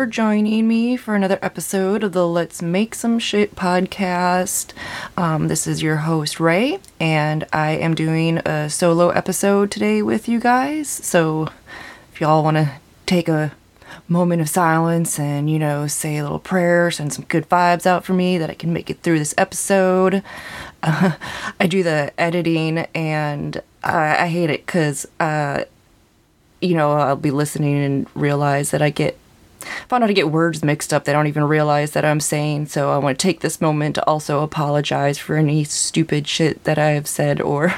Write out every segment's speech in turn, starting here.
For joining me for another episode of the Let's Make Some Shit podcast. Um, this is your host, Rae, and I am doing a solo episode today with you guys. So if y'all want to take a moment of silence and, you know, say a little prayer, send some good vibes out for me that I can make it through this episode. Uh, I do the editing and I, I hate it because, uh, you know, I'll be listening and realize that I get found out to get words mixed up. They don't even realize that I'm saying. So I want to take this moment to also apologize for any stupid shit that I have said or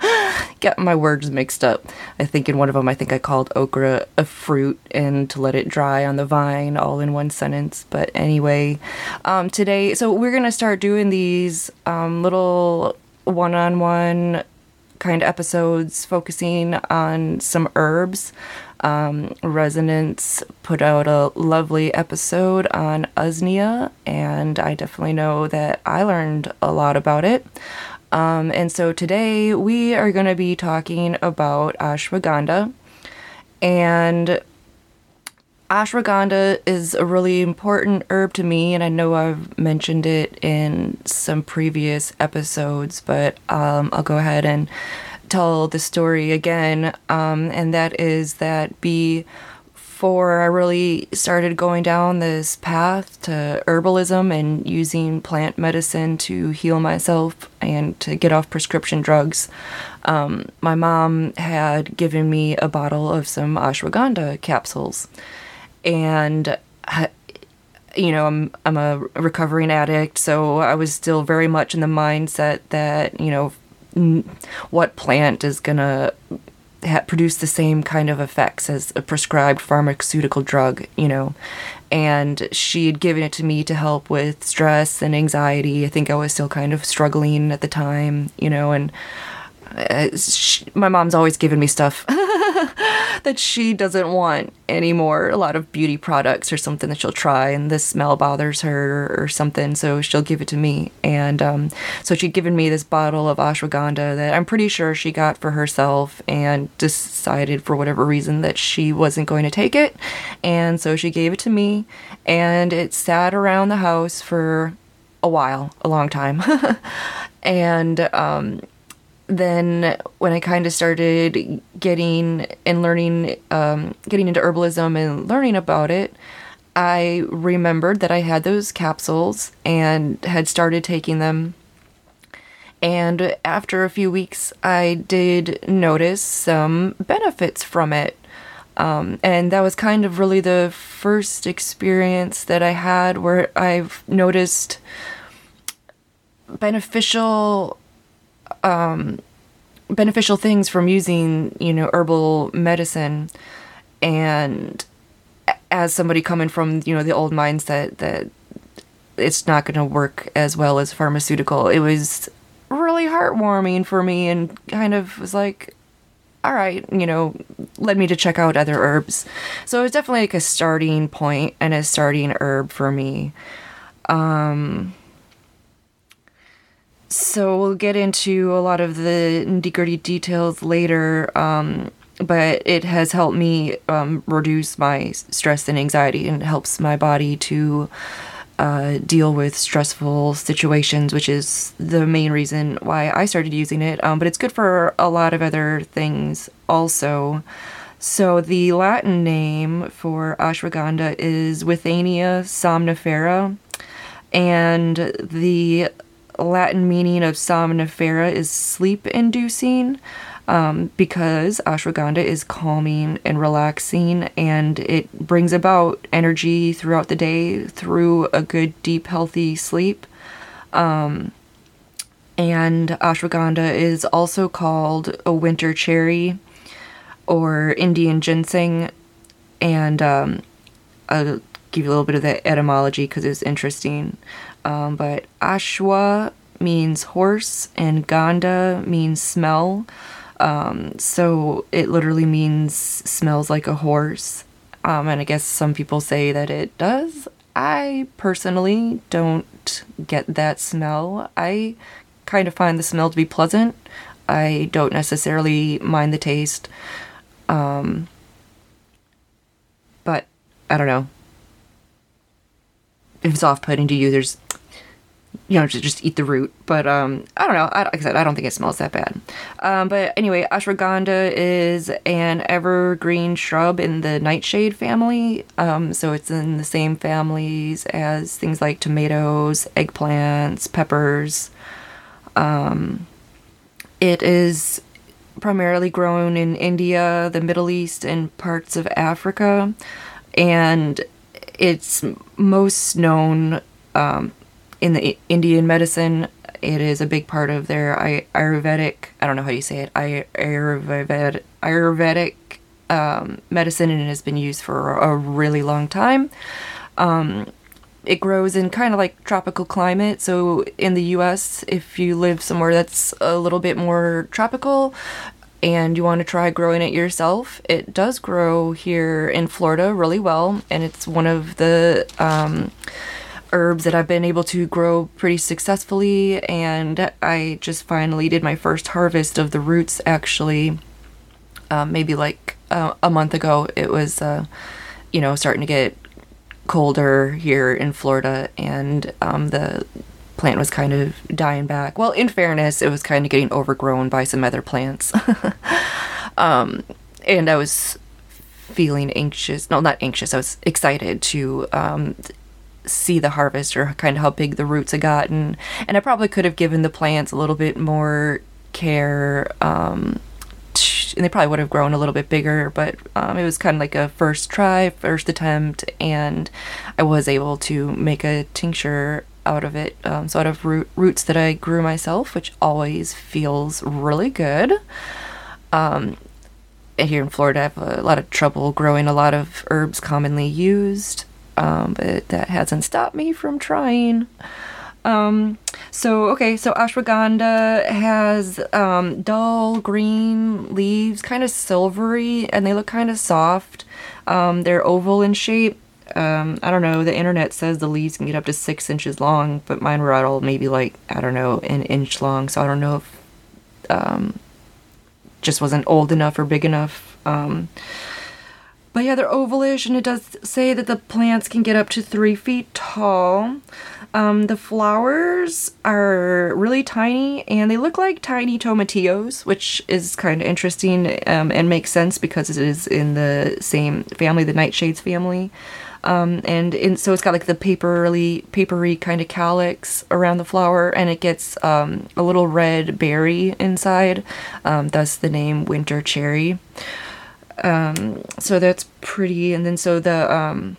get my words mixed up. I think in one of them, I think I called okra a fruit and to let it dry on the vine all in one sentence. But anyway, um, today, so we're going to start doing these um, little one on one kind of episodes focusing on some herbs. Um, Resonance put out a lovely episode on Usnea, and I definitely know that I learned a lot about it. Um, and so today we are going to be talking about ashwagandha. And ashwagandha is a really important herb to me, and I know I've mentioned it in some previous episodes, but um, I'll go ahead and tell the story again. Um, and that is that before I really started going down this path to herbalism and using plant medicine to heal myself and to get off prescription drugs, um, my mom had given me a bottle of some ashwagandha capsules and you know I'm I'm a recovering addict, so I was still very much in the mindset that you know what plant is gonna ha- produce the same kind of effects as a prescribed pharmaceutical drug, you know. And she had given it to me to help with stress and anxiety. I think I was still kind of struggling at the time, you know, and uh, she, my mom's always given me stuff that she doesn't want anymore. A lot of beauty products or something that she'll try, and the smell bothers her or something, so she'll give it to me. And um, so she'd given me this bottle of ashwagandha that I'm pretty sure she got for herself and decided for whatever reason that she wasn't going to take it. And so she gave it to me, and it sat around the house for a while, a long time. and um, then when I kind of started getting and learning, um, getting into herbalism and learning about it, I remembered that I had those capsules and had started taking them. And after a few weeks, I did notice some benefits from it. Um, and that was kind of really the first experience that I had where I've noticed beneficial um, beneficial things from using, you know, herbal medicine. And as somebody coming from, you know, the old mindset that it's not going to work as well as pharmaceutical, it was really heartwarming for me and kind of was like, all right, you know, led me to check out other herbs. So it was definitely like a starting point and a starting herb for me. Um, so we'll get into a lot of the nitty gritty details later, um, but it has helped me um, reduce my stress and anxiety and helps my body to uh, deal with stressful situations, which is the main reason why I started using it. Um, but it's good for a lot of other things also. So the Latin name for ashwagandha is Withania somnifera, and the Latin meaning of somnifera is sleep inducing um, because ashwagandha is calming and relaxing and it brings about energy throughout the day through a good, deep, healthy sleep. Um, and ashwagandha is also called a winter cherry or Indian ginseng. And um, I'll give you a little bit of the etymology because it's interesting. Um, but Ashwa means horse and Ganda means smell. Um, so it literally means smells like a horse. Um, and I guess some people say that it does. I personally don't get that smell. I kind of find the smell to be pleasant. I don't necessarily mind the taste. Um, but I don't know if it's off-putting to you, there's you know, just, just eat the root. But um, I don't know. I, like I said, I don't think it smells that bad. Um, but anyway, ashwagandha is an evergreen shrub in the nightshade family. Um, so it's in the same families as things like tomatoes, eggplants, peppers. Um, it is primarily grown in India, the Middle East, and parts of Africa. And it's most known um, in the Indian medicine, it is a big part of their Ayurvedic. I don't know how you say it. Ayurvedic Ayurvedic um, medicine, and it has been used for a really long time. Um, it grows in kind of like tropical climate. So in the U.S., if you live somewhere that's a little bit more tropical, and you want to try growing it yourself, it does grow here in Florida really well, and it's one of the um, herbs that I've been able to grow pretty successfully. And I just finally did my first harvest of the roots actually, um, maybe like uh, a month ago. It was, uh, you know, starting to get colder here in Florida, and um, the plant was kind of dying back. Well, in fairness, it was kind of getting overgrown by some other plants. um, and I was feeling anxious. No, not anxious. I was excited to um, see the harvest or kind of how big the roots had gotten. And I probably could have given the plants a little bit more care. Um, and they probably would have grown a little bit bigger, but um, it was kind of like a first try, first attempt, and I was able to make a tincture out of it. Um, so out of root, roots that I grew myself, which always feels really good. Um, here in Florida, I have a lot of trouble growing a lot of herbs commonly used um, but that hasn't stopped me from trying. Um, so okay, so ashwagandha has um, dull green leaves, kind of silvery, and they look kind of soft. Um, they're oval in shape. Um, I don't know. The internet says the leaves can get up to six inches long, but mine were all maybe like I don't know an inch long. So I don't know if um, just wasn't old enough or big enough. Um, but yeah, they're ovalish, and it does say that the plants can get up to three feet tall. Um, the flowers are really tiny, and they look like tiny tomatillos, which is kind of interesting um, and makes sense because it is in the same family, the nightshades family. Um, and in, so it's got like the papery, papery kind of calyx around the flower, and it gets um, a little red berry inside. Um, thus the name winter cherry. Um, so that's pretty. And then so the um,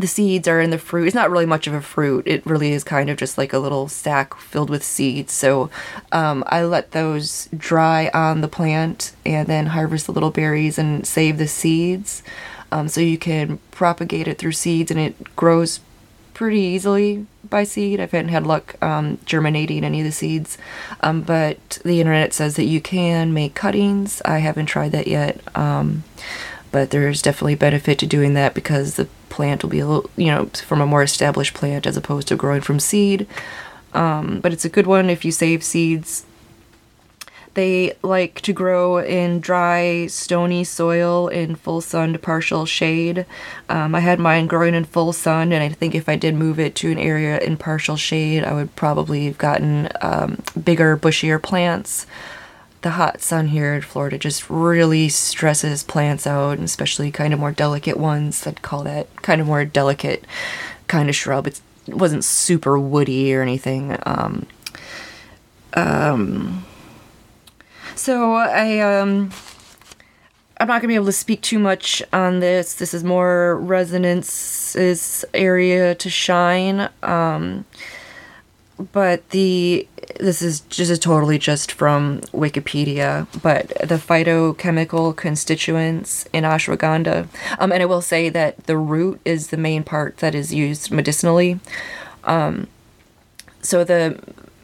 the seeds are in the fruit. It's not really much of a fruit. It really is kind of just like a little sack filled with seeds. So um, I let those dry on the plant and then harvest the little berries and save the seeds. Um, so you can propagate it through seeds and it grows pretty easily by seed. I haven't had luck um, germinating any of the seeds, um, but the internet says that you can make cuttings. I haven't tried that yet, um, but there's definitely benefit to doing that because the plant will be a little, you know, from a more established plant as opposed to growing from seed. Um, but it's a good one if you save seeds they like to grow in dry, stony soil in full sun to partial shade. Um, I had mine growing in full sun, and I think if I did move it to an area in partial shade, I would probably have gotten um, bigger, bushier plants. The hot sun here in Florida just really stresses plants out, especially kind of more delicate ones. I'd call that kind of more delicate kind of shrub. It's, it wasn't super woody or anything. Um, um, so I um I'm not gonna be able to speak too much on this. This is more resonance's area to shine. Um, but the this is just totally just from Wikipedia. But the phytochemical constituents in ashwagandha, um, and I will say that the root is the main part that is used medicinally. Um, so the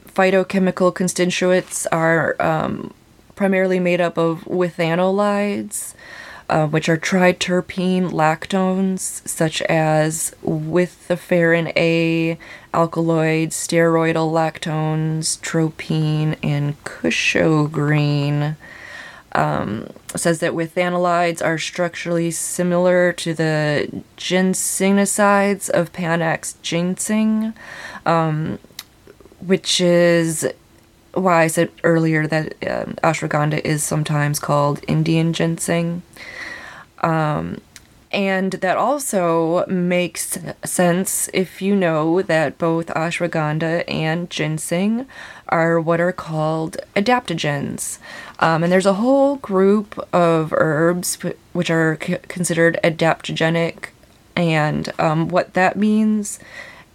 phytochemical constituents are um, primarily made up of withanolides, uh, which are triterpene lactones, such as withaferin A, alkaloids, steroidal lactones, tropine, and cuscohygrine. um, says that withanolides are structurally similar to the ginsenosides of Panax ginseng, um, which is why I said earlier that um, ashwagandha is sometimes called Indian ginseng. Um, and that also makes sense if you know that both ashwagandha and ginseng are what are called adaptogens. Um, and there's a whole group of herbs which are c- considered adaptogenic. And um, what that means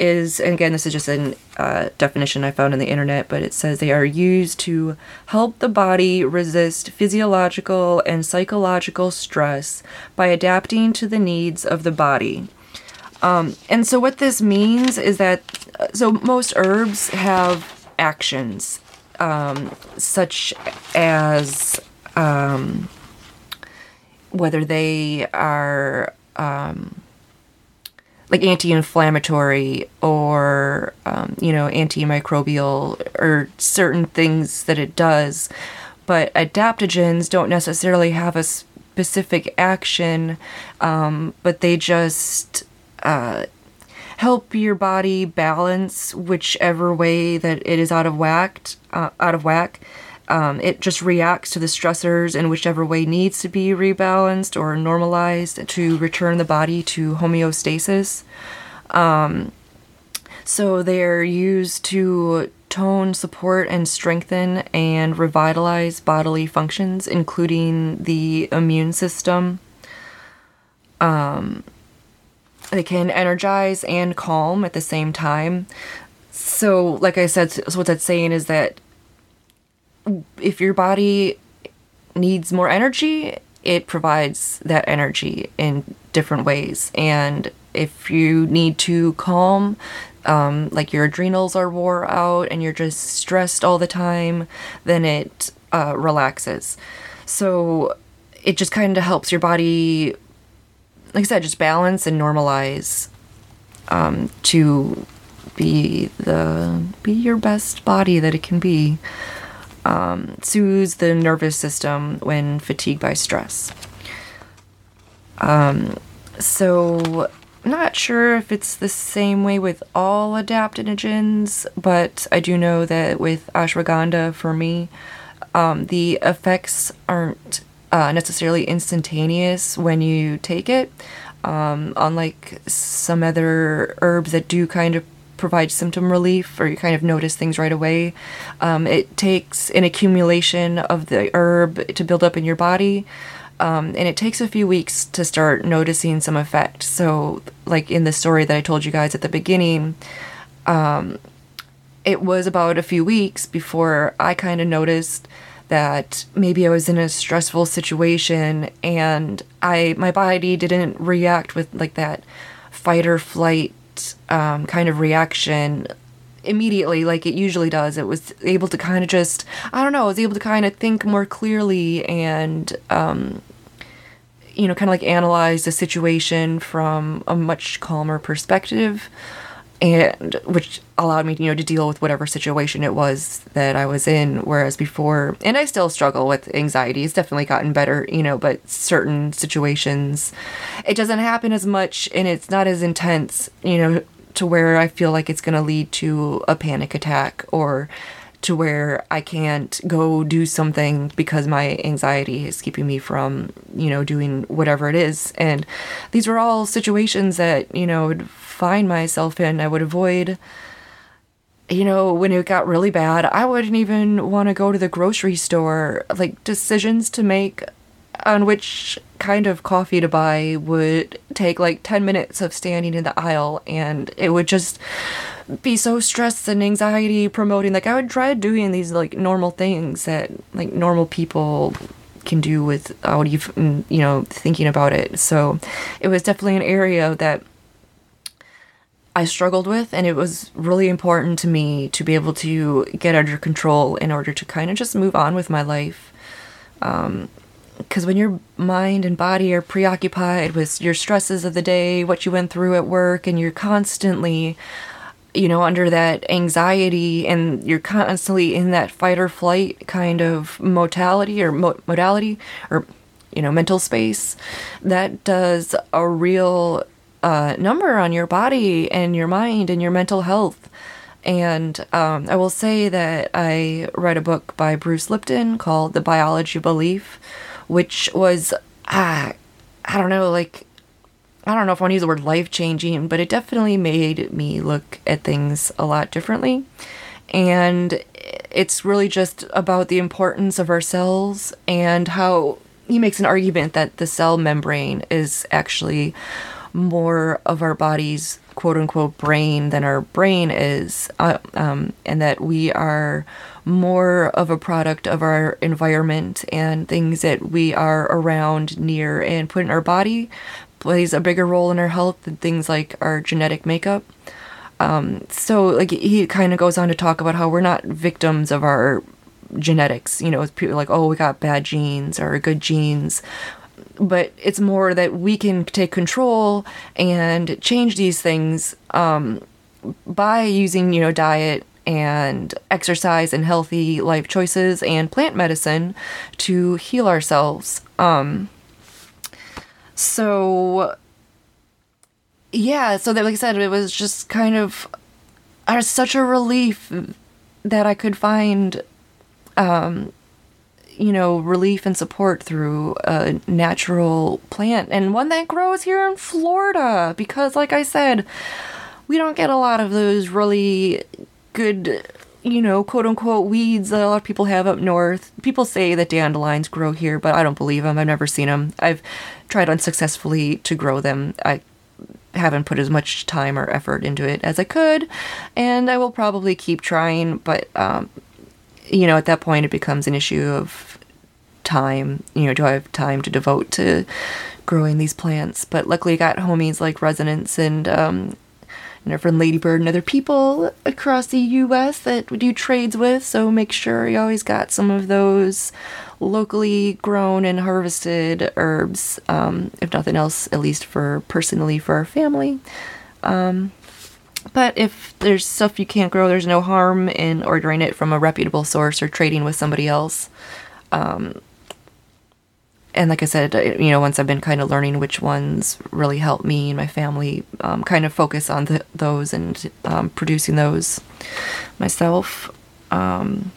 is, and again, this is just a uh, definition I found on the internet, but it says they are used to help the body resist physiological and psychological stress by adapting to the needs of the body. Um, and so, what this means is that, uh, so most herbs have actions, um, such as um, whether they are um, like anti-inflammatory or um, you know antimicrobial or certain things that it does. But adaptogens don't necessarily have a specific action um, but they just uh, help your body balance whichever way that it is out of whack uh, out of whack um, it just reacts to the stressors in whichever way needs to be rebalanced or normalized to return the body to homeostasis. Um, so they're used to tone, support, and strengthen and revitalize bodily functions, including the immune system. Um, they can energize and calm at the same time. So, like I said, so what that's saying is that if your body needs more energy, it provides that energy in different ways. And if you need to calm, um, like your adrenals are wore out and you're just stressed all the time, then it uh, relaxes. So it just kind of helps your body, like I said, just balance and normalize um, to be the be your best body that it can be um, soothes the nervous system when fatigued by stress. Um, so, not sure if it's the same way with all adaptogens, but I do know that with ashwagandha, for me, um, the effects aren't uh, necessarily instantaneous when you take it. Um, unlike some other herbs that do kind of provide symptom relief or you kind of notice things right away. Um, it takes an accumulation of the herb to build up in your body. Um, and it takes a few weeks to start noticing some effect. So, like in the story that I told you guys at the beginning, um, it was about a few weeks before I kind of noticed that maybe I was in a stressful situation and I my body didn't react with like that fight or flight um, kind of reaction immediately like it usually does. It was able to kind of just, I don't know, I was able to kind of think more clearly and, um, you know, kind of like analyze the situation from a much calmer perspective and which allowed me you know to deal with whatever situation it was that i was in. Whereas before and i still struggle with anxiety it's definitely gotten better you know but certain situations it doesn't happen as much and it's not as intense you know to where i feel like it's going to lead to a panic attack or to where I can't go do something because my anxiety is keeping me from, you know, doing whatever it is. And these were all situations that, you know, I would find myself in. I would avoid, you know, when it got really bad, I wouldn't even want to go to the grocery store. Like, decisions to make on which kind of coffee to buy would take like 10 minutes of standing in the aisle, and it would just be so stressed and anxiety promoting. Like, I would try doing these like normal things that like normal people can do without even, you know, thinking about it. So it was definitely an area that I struggled with, and it was really important to me to be able to get under control in order to kind of just move on with my life. Because um, when your mind and body are preoccupied with your stresses of the day, what you went through at work, and you're constantly you know, under that anxiety and you're constantly in that fight or flight kind of modality or mo- modality or, you know, mental space, that does a real uh, number on your body and your mind and your mental health. And um, I will say that I read a book by Bruce Lipton called The Biology of Belief, which was, ah, I don't know, like I don't know if I want to use the word life changing, but it definitely made me look at things a lot differently. And it's really just about the importance of our cells and how he makes an argument that the cell membrane is actually more of our body's quote unquote brain than our brain is, uh, um, and that we are more of a product of our environment and things that we are around, near, and put in our body plays a bigger role in our health than things like our genetic makeup. Um, so, like, he kind of goes on to talk about how we're not victims of our genetics. You know, people like, oh, we got bad genes or good genes. But it's more that we can take control and change these things um, by using, you know, diet and exercise and healthy life choices and plant medicine to heal ourselves. Um, so yeah, so that like I said, it was just kind of I was such a relief that I could find um you know, relief and support through a natural plant. And one that grows here in Florida because like I said, we don't get a lot of those really good you know, quote unquote weeds that a lot of people have up north. People say that dandelions grow here, but I don't believe them. I've never seen them. I've tried unsuccessfully to grow them. I haven't put as much time or effort into it as I could, and I will probably keep trying, but, um, you know, at that point it becomes an issue of time. You know, do I have time to devote to growing these plants? But luckily, I got homies like Resonance and um, and our friend Ladybird and other people across the US that we do trades with. So make sure you always got some of those locally grown and harvested herbs, um, if nothing else, at least for personally for our family. Um, but if there's stuff you can't grow, there's no harm in ordering it from a reputable source or trading with somebody else. Um, and like I said, you know, once I've been kind of learning which ones really help me and my family, um, kind of focus on the, those and um, producing those myself. Um,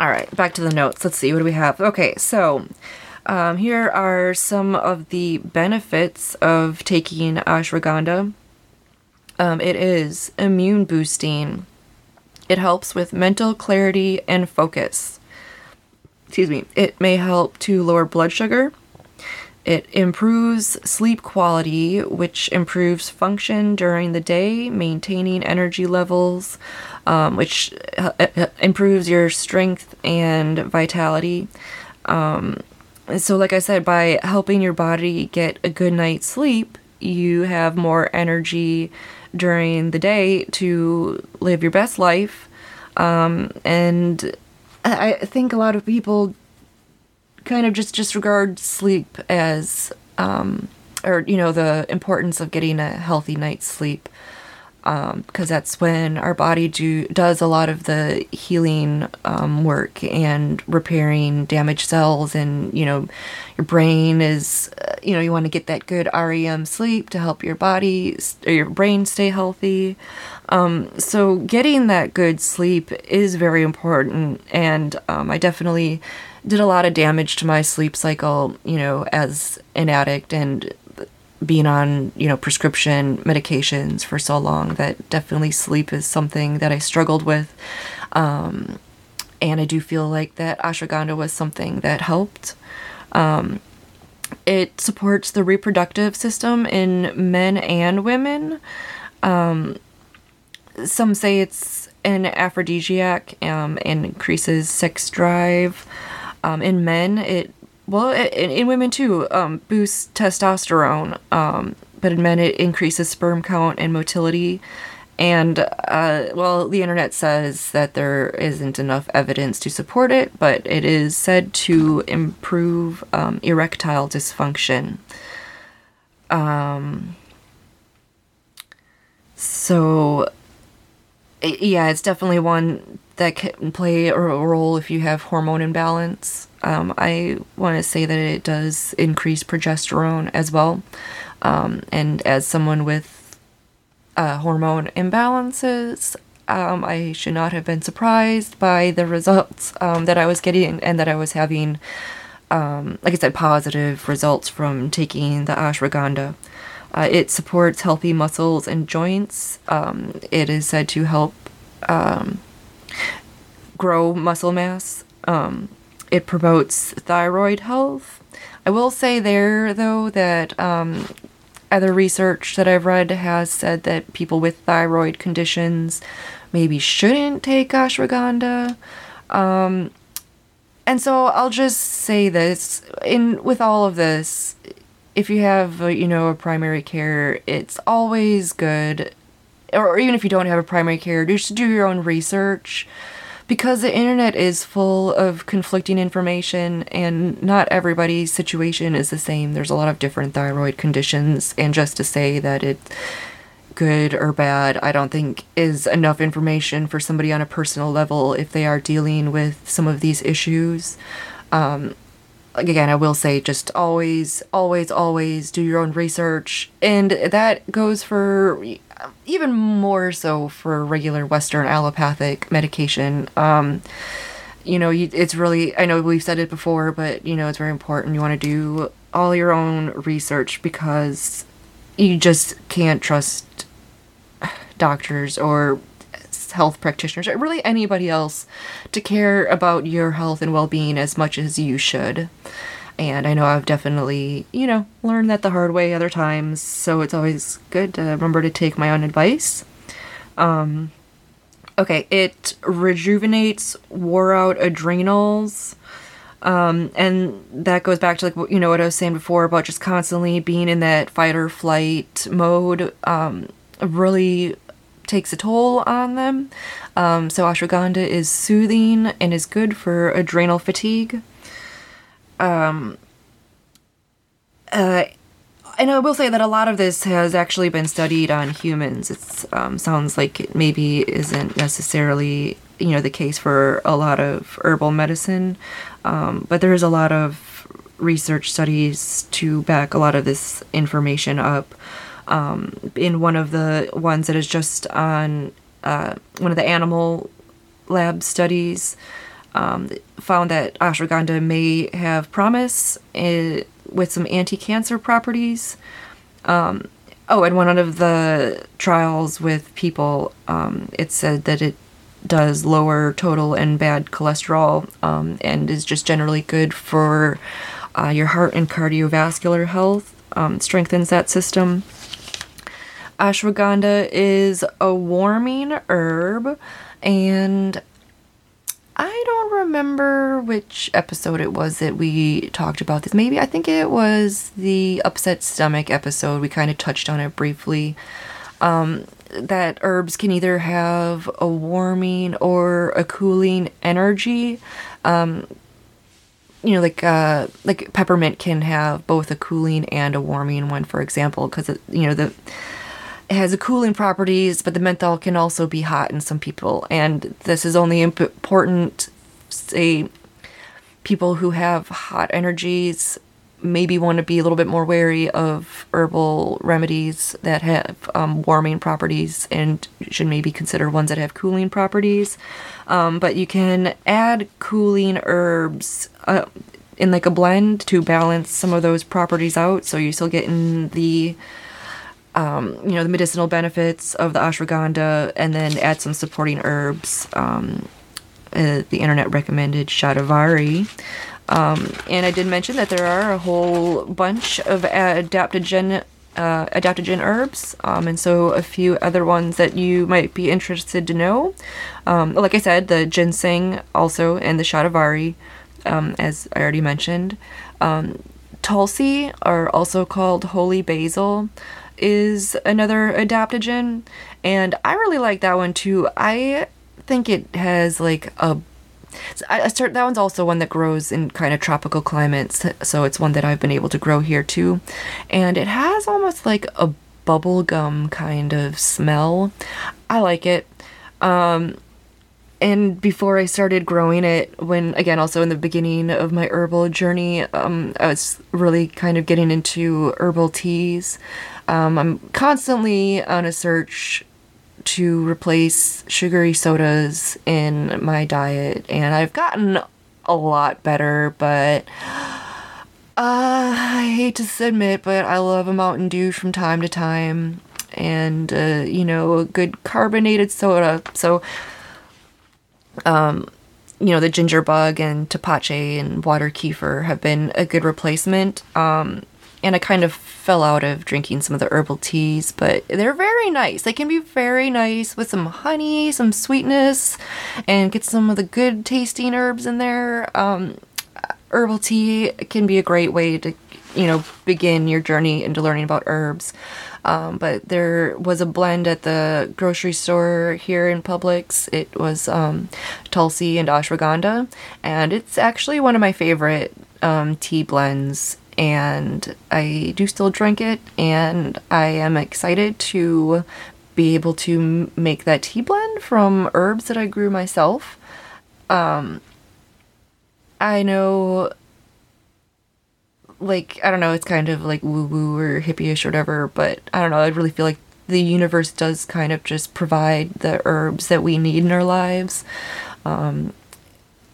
all right, back to the notes. Let's see, what do we have? Okay, so um, here are some of the benefits of taking ashwagandha. Um, it is immune boosting. It helps with mental clarity and focus excuse me, it may help to lower blood sugar. It improves sleep quality, which improves function during the day, maintaining energy levels, um, which uh, uh, improves your strength and vitality. Um, so, like I said, by helping your body get a good night's sleep, you have more energy during the day to live your best life. Um, and I think a lot of people kind of just disregard sleep as, um, or, you know, the importance of getting a healthy night's sleep. Um, because that's when our body do does a lot of the healing um, work and repairing damaged cells, and you know, your brain is, uh, you know, you want to get that good REM sleep to help your body or your brain stay healthy. Um, so getting that good sleep is very important, and um, I definitely did a lot of damage to my sleep cycle, you know, as an addict and being on, you know, prescription medications for so long that definitely sleep is something that I struggled with. Um, and I do feel like that ashwagandha was something that helped. Um, it supports the reproductive system in men and women. Um, some say it's an aphrodisiac um, and increases sex drive. Um, in men, it well, in, in women too, um, boosts testosterone. Um, but in men, it increases sperm count and motility. And uh, well, the internet says that there isn't enough evidence to support it, but it is said to improve um, erectile dysfunction. Um, so yeah, it's definitely one that can play a role if you have hormone imbalance. Um, I want to say that it does increase progesterone as well. Um, and as someone with uh, hormone imbalances, um, I should not have been surprised by the results um, that I was getting and that I was having, um, like I said, positive results from taking the ashwagandha. Uh, it supports healthy muscles and joints. Um, it is said to help grow muscle mass. Um, it promotes thyroid health. I will say there, though, that um, other research that I've read has said that people with thyroid conditions maybe shouldn't take ashwagandha. Um, and so I'll just say this in with all of this, if you have a, you know a primary care, it's always good, or even if you don't have a primary care, just do your own research because the internet is full of conflicting information and not everybody's situation is the same. There's a lot of different thyroid conditions, and just to say that it's good or bad, I don't think is enough information for somebody on a personal level if they are dealing with some of these issues. Um, again, I will say just always, always, always do your own research. And that goes for even more so for regular Western allopathic medication. Um, you know, you, it's really, I know we've said it before, but you know, it's very important. You want to do all your own research because you just can't trust doctors or health practitioners or really anybody else to care about your health and well-being as much as you should and i know i've definitely you know learned that the hard way other times so it's always good to remember to take my own advice um okay it rejuvenates wore out adrenals um, and that goes back to like you know what I was saying before about just constantly being in that fight or flight mode. Um, really takes a toll on them. Um, so ashwagandha is soothing and is good for adrenal fatigue. Um, uh, and I will say that a lot of this has actually been studied on humans. It um, sounds like it maybe isn't necessarily you know the case for a lot of herbal medicine, um, but there is a lot of research studies to back a lot of this information up um, in one of the ones that is just on uh, one of the animal lab studies, um, found that ashwagandha may have promise in, with some anti-cancer properties. Um, oh, and one of the trials with people, um, it said that it does lower total and bad cholesterol um, and is just generally good for uh, your heart and cardiovascular health. Um, strengthens that system. Ashwagandha is a warming herb, and I don't remember which episode it was that we talked about this. Maybe I think it was the upset stomach episode. We kind of touched on it briefly. Um, that herbs can either have a warming or a cooling energy. Um, you know, like uh, like peppermint can have both a cooling and a warming one, for example, because you know the it has cooling properties, but the menthol can also be hot in some people. And this is only important, say, people who have hot energies maybe want to be a little bit more wary of herbal remedies that have um, warming properties and should maybe consider ones that have cooling properties. Um, but you can add cooling herbs uh, in like a blend to balance some of those properties out so you're still getting the um, you know, the medicinal benefits of the ashwagandha, and then add some supporting herbs. Um, uh, the internet recommended shatavari. Um, and I did mention that there are a whole bunch of adaptogen uh, adaptogen herbs, um, and so a few other ones that you might be interested to know. Um, like I said, the ginseng also, and the shatavari, um, as I already mentioned. Um, tulsi are also called holy basil is another adaptogen, and I really like that one too. I think it has like a I, start that one's also one that grows in kind of tropical climates, so it's one that I've been able to grow here too, and it has almost like a bubblegum kind of smell. I like it. Um, and before I started growing it, when again, also in the beginning of my herbal journey, um, I was really kind of getting into herbal teas. Um, I'm constantly on a search to replace sugary sodas in my diet, and I've gotten a lot better, but uh, I hate to admit, but I love a Mountain Dew from time to time, and uh, you know, a good carbonated soda. So um, you know, the ginger bug and tepache and water kefir have been a good replacement. Um, and I kind of fell out of drinking some of the herbal teas, but they're very nice. They can be very nice with some honey, some sweetness, and get some of the good tasting herbs in there. Um, herbal tea can be a great way to, you know, begin your journey into learning about herbs. Um, but there was a blend at the grocery store here in Publix. It was um, Tulsi and ashwagandha, and it's actually one of my favorite um, tea blends. And I do still drink it, and I am excited to be able to make that tea blend from herbs that I grew myself. Um, I know like I don't know, it's kind of like woo woo or hippie-ish or whatever, but I don't know, I really feel like the universe does kind of just provide the herbs that we need in our lives. Um,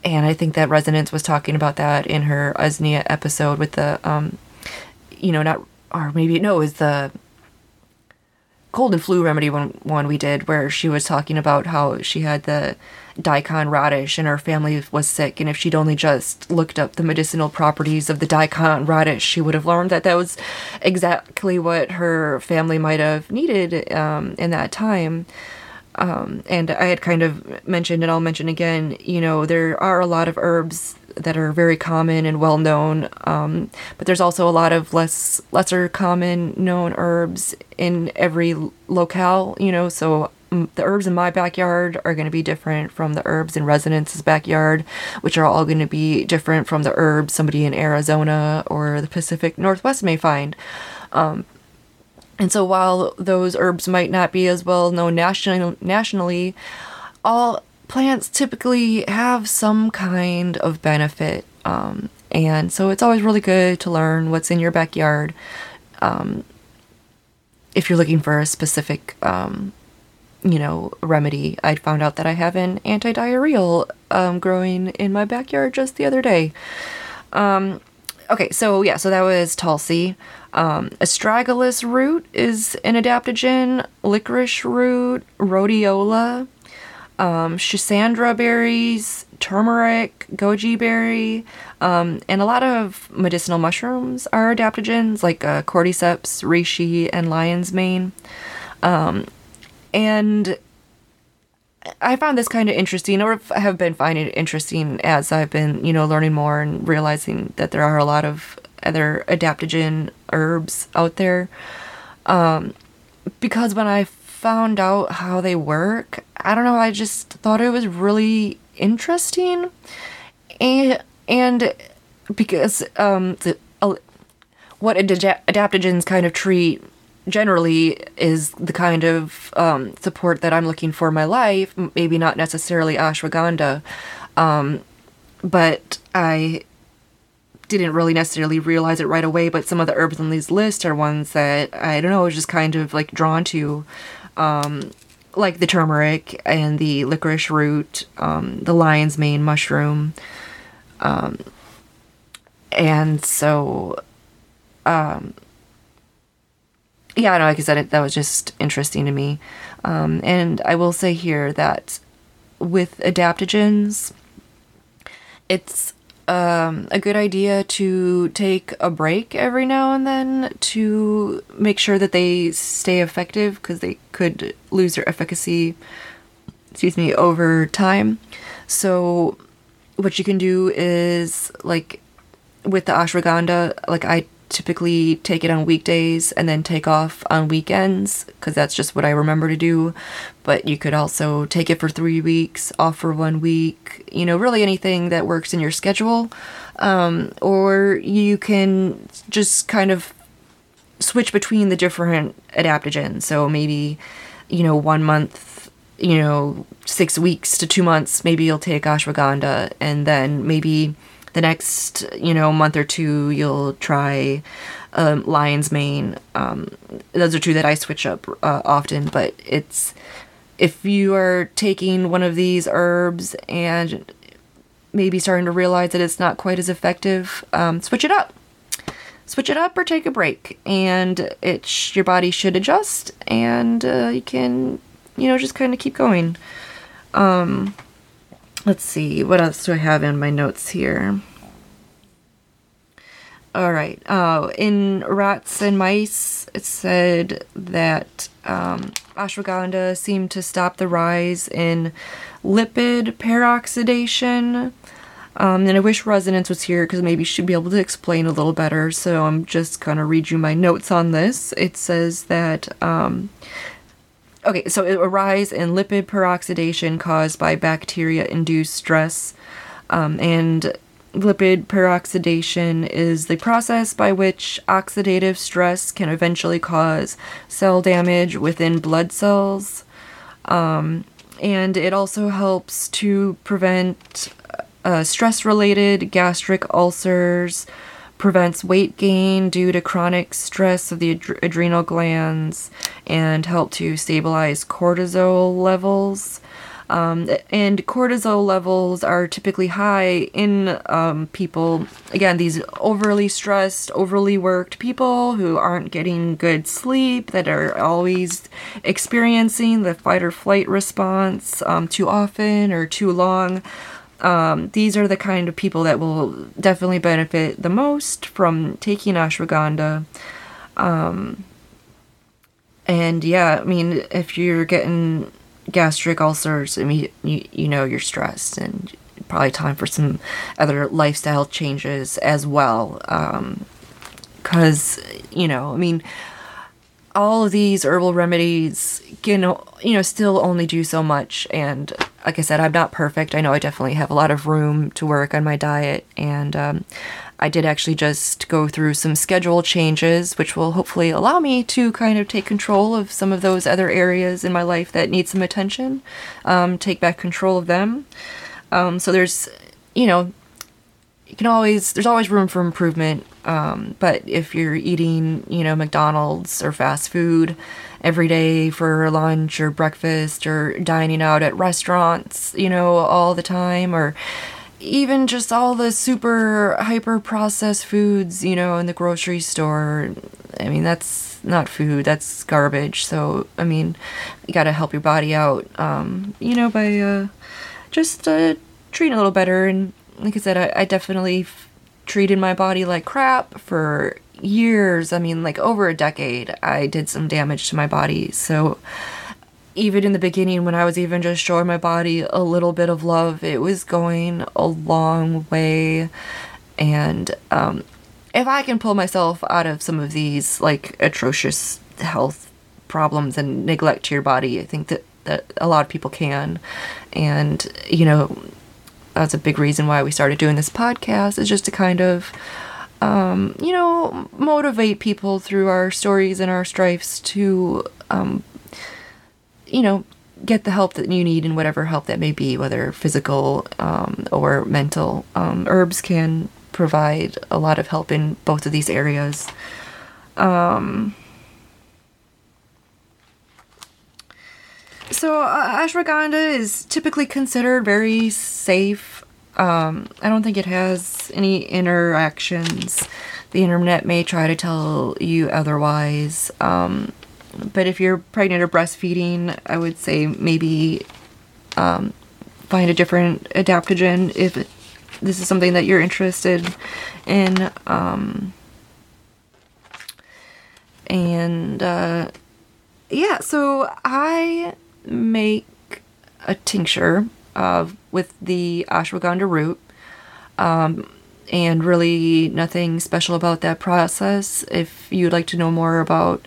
and I think that Resonance was talking about that in her Usnea episode with the, um, you know, not, or maybe, no, it was the cold and flu remedy one, one we did where she was talking about how she had the daikon radish and her family was sick. And if she'd only just looked up the medicinal properties of the daikon radish she would have learned that that was exactly what her family might have needed um, in that time um, and i had kind of mentioned and i'll mention again you know there are a lot of herbs that are very common and well known. Um, but there's also a lot of less lesser common known herbs in every locale. You know, so mm, the herbs in my backyard are going to be different from the herbs in Resonance's backyard, which are all going to be different from the herbs somebody in Arizona or the Pacific Northwest may find. Um, and so while those herbs might not be as well known national, nationally, all plants typically have some kind of benefit. Um, and so it's always really good to learn what's in your backyard um, if you're looking for a specific, um, you know, remedy. I found out that I have an anti-diarrheal um, growing in my backyard just the other day. Um, okay, so yeah, so that was Tulsi. Um, astragalus root is an adaptogen. Licorice root, rhodiola, um, berries, turmeric, goji berry, um, and a lot of medicinal mushrooms are adaptogens like uh, cordyceps, reishi, and lion's mane. Um, and I found this kind of interesting, or have been finding it interesting as I've been, you know, learning more and realizing that there are a lot of other adaptogen herbs out there. Um, because when I found out how they work, I don't know, I just thought it was really interesting. And and because um the uh, what adaptogens kind of treat generally is the kind of um, support that I'm looking for in my life. Maybe not necessarily ashwagandha, um, but I didn't really necessarily realize it right away. But some of the herbs on these lists are ones that I don't know, was just kind of like drawn to um, like the turmeric and the licorice root, um, the lion's mane mushroom. Um, and so, um, yeah, no, like I said, it, that was just interesting to me. Um, and I will say here that with adaptogens, it's um, a good idea to take a break every now and then to make sure that they stay effective because they could lose their efficacy, excuse me, over time. So, what you can do is like with the ashwagandha, like I typically take it on weekdays and then take off on weekends because that's just what I remember to do. But you could also take it for three weeks, off for one week, you know, really anything that works in your schedule. Um, or you can just kind of switch between the different adaptogens. So maybe, you know, one month you know, six weeks to two months, maybe you'll take ashwagandha, and then maybe the next, you know, month or two, you'll try um, lion's mane. Um, those are two that I switch up uh, often, but it's if you are taking one of these herbs and maybe starting to realize that it's not quite as effective, um, switch it up. Switch it up or take a break, and it sh- your body should adjust, and uh, you can, you know, just kind of keep going. Um, let's see, what else do I have in my notes here? All right. Uh, in rats and mice, it said that um, ashwagandha seemed to stop the rise in lipid peroxidation. Um, and I wish Resonance was here because maybe she'd be able to explain a little better. So I'm just going to read you my notes on this. It says that. Um, okay, so a rise in lipid peroxidation caused by bacteria induced stress. Um, and lipid peroxidation is the process by which oxidative stress can eventually cause cell damage within blood cells. Um, and it also helps to prevent uh, stress related gastric ulcers, prevents weight gain due to chronic stress of the ad- adrenal glands, and help to stabilize cortisol levels. Um, and cortisol levels are typically high in um, people, again, these overly stressed, overly worked people who aren't getting good sleep, that are always experiencing the fight or flight response um, too often or too long. Um, these are the kind of people that will definitely benefit the most from taking ashwagandha. Um, and yeah, I mean, if you're getting gastric ulcers, I mean, you, you know you're stressed and probably time for some other lifestyle changes as well. Because, um, you know, I mean, all of these herbal remedies can, you know, still only do so much. And like I said, I'm not perfect. I know I definitely have a lot of room to work on my diet. And um, I did actually just go through some schedule changes, which will hopefully allow me to kind of take control of some of those other areas in my life that need some attention, um, take back control of them. Um, so there's, you know, you can always, there's always room for improvement. Um, but if you're eating, you know, McDonald's or fast food every day for lunch or breakfast or dining out at restaurants, you know, all the time, or even just all the super hyper processed foods, you know, in the grocery store. I mean, that's not food, that's garbage. So, I mean, you got to help your body out, um, you know, by uh, just uh, treating a little better. And like I said, I, I definitely f- treated my body like crap for years. I mean, like over a decade, I did some damage to my body. So, even in the beginning when I was even just showing my body a little bit of love, it was going a long way. And um, if I can pull myself out of some of these like atrocious health problems and neglect to your body, I think that, that a lot of people can. And, you know, that's a big reason why we started doing this podcast is just to kind of um, you know motivate people through our stories and our strifes to um, you know, get the help that you need and whatever help that may be, whether physical um, or mental. Um, herbs can provide a lot of help in both of these areas. Um, so, uh, ashwagandha is typically considered very safe. Um, I don't think it has any interactions. The internet may try to tell you otherwise. Um, but if you're pregnant or breastfeeding, I would say maybe um, find a different adaptogen if this is something that you're interested in. Um, and uh, yeah, so I make a tincture of with the ashwagandha root. Um, and really nothing special about that process. If you'd like to know more about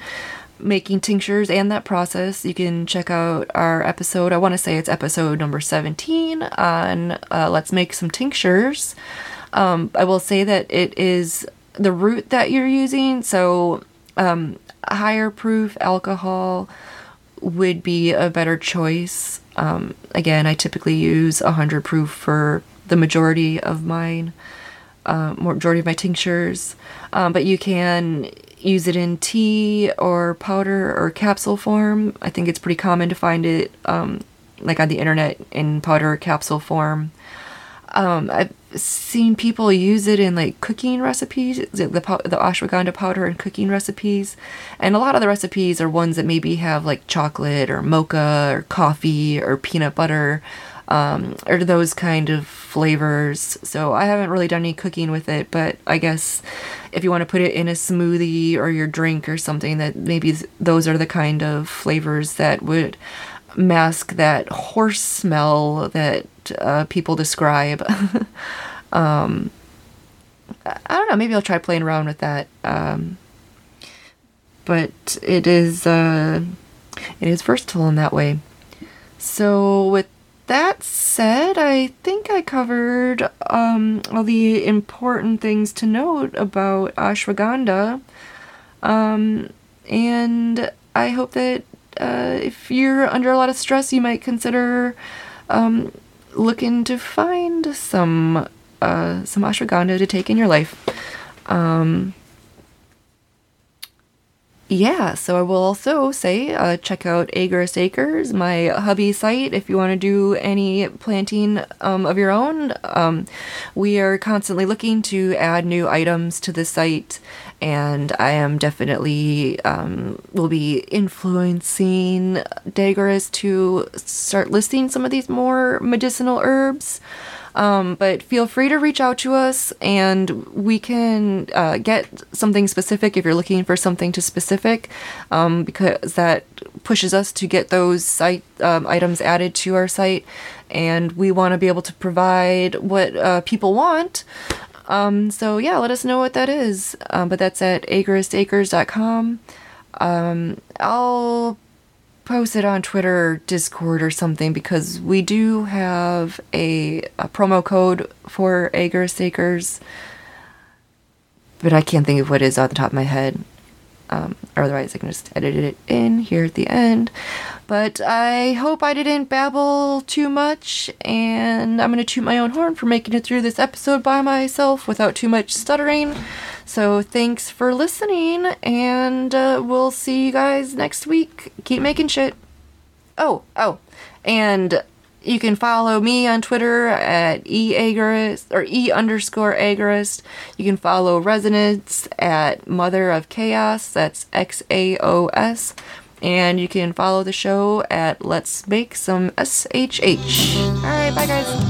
making tinctures and that process, you can check out our episode. I want to say it's episode number 17 on uh, Let's Make Some Tinctures. Um, I will say that it is the root that you're using, so um, higher proof alcohol would be a better choice. Um, again, I typically use 100 proof for the majority of mine, uh, majority of my tinctures. Um, but you can use it in tea or powder or capsule form. I think it's pretty common to find it um, like on the internet in powder or capsule form. Um, I've seen people use it in like cooking recipes, the, the, ashwagandha powder in cooking recipes. And a lot of the recipes are ones that maybe have like chocolate or mocha or coffee or peanut butter um, or those kind of flavors. So I haven't really done any cooking with it, but I guess if you want to put it in a smoothie or your drink or something, that maybe those are the kind of flavors that would mask that horse smell that uh, people describe. um, I don't know. Maybe I'll try playing around with that. Um, but it is uh, it is versatile in that way. So with that said, I think I covered um, all the important things to note about ashwagandha. Um, and I hope that uh, if you're under a lot of stress, you might consider um, looking to find some uh, some ashwagandha to take in your life. Um, yeah, so I will also say uh, check out Agorist Acres, my hubby site, if you want to do any planting um, of your own. Um, we are constantly looking to add new items to the site, and I am definitely um, will be influencing Dagorist to start listing some of these more medicinal herbs. Um, but feel free to reach out to us and we can uh, get something specific if you're looking for something to specific um, because that pushes us to get those site um, items added to our site and we want to be able to provide what uh, people want. Um, so yeah let us know what that is. Um, but that's at agoristacres.com um, i'll post it on Twitter or Discord or something because we do have a, a promo code for Agorist Acres, but I can't think of what it is off the top of my head. Um, otherwise, I can just edit it in here at the end. But I hope I didn't babble too much, and I'm going to toot my own horn for making it through this episode by myself without too much stuttering. So thanks for listening, and uh, we'll see you guys next week. Keep making shit. Oh, oh, and you can follow me on Twitter at eagorist or e underscore agorist. You can follow Resonance at Mother of Chaos. That's X A O S. And you can follow the show at Let's Make Some SHH. All right, bye guys.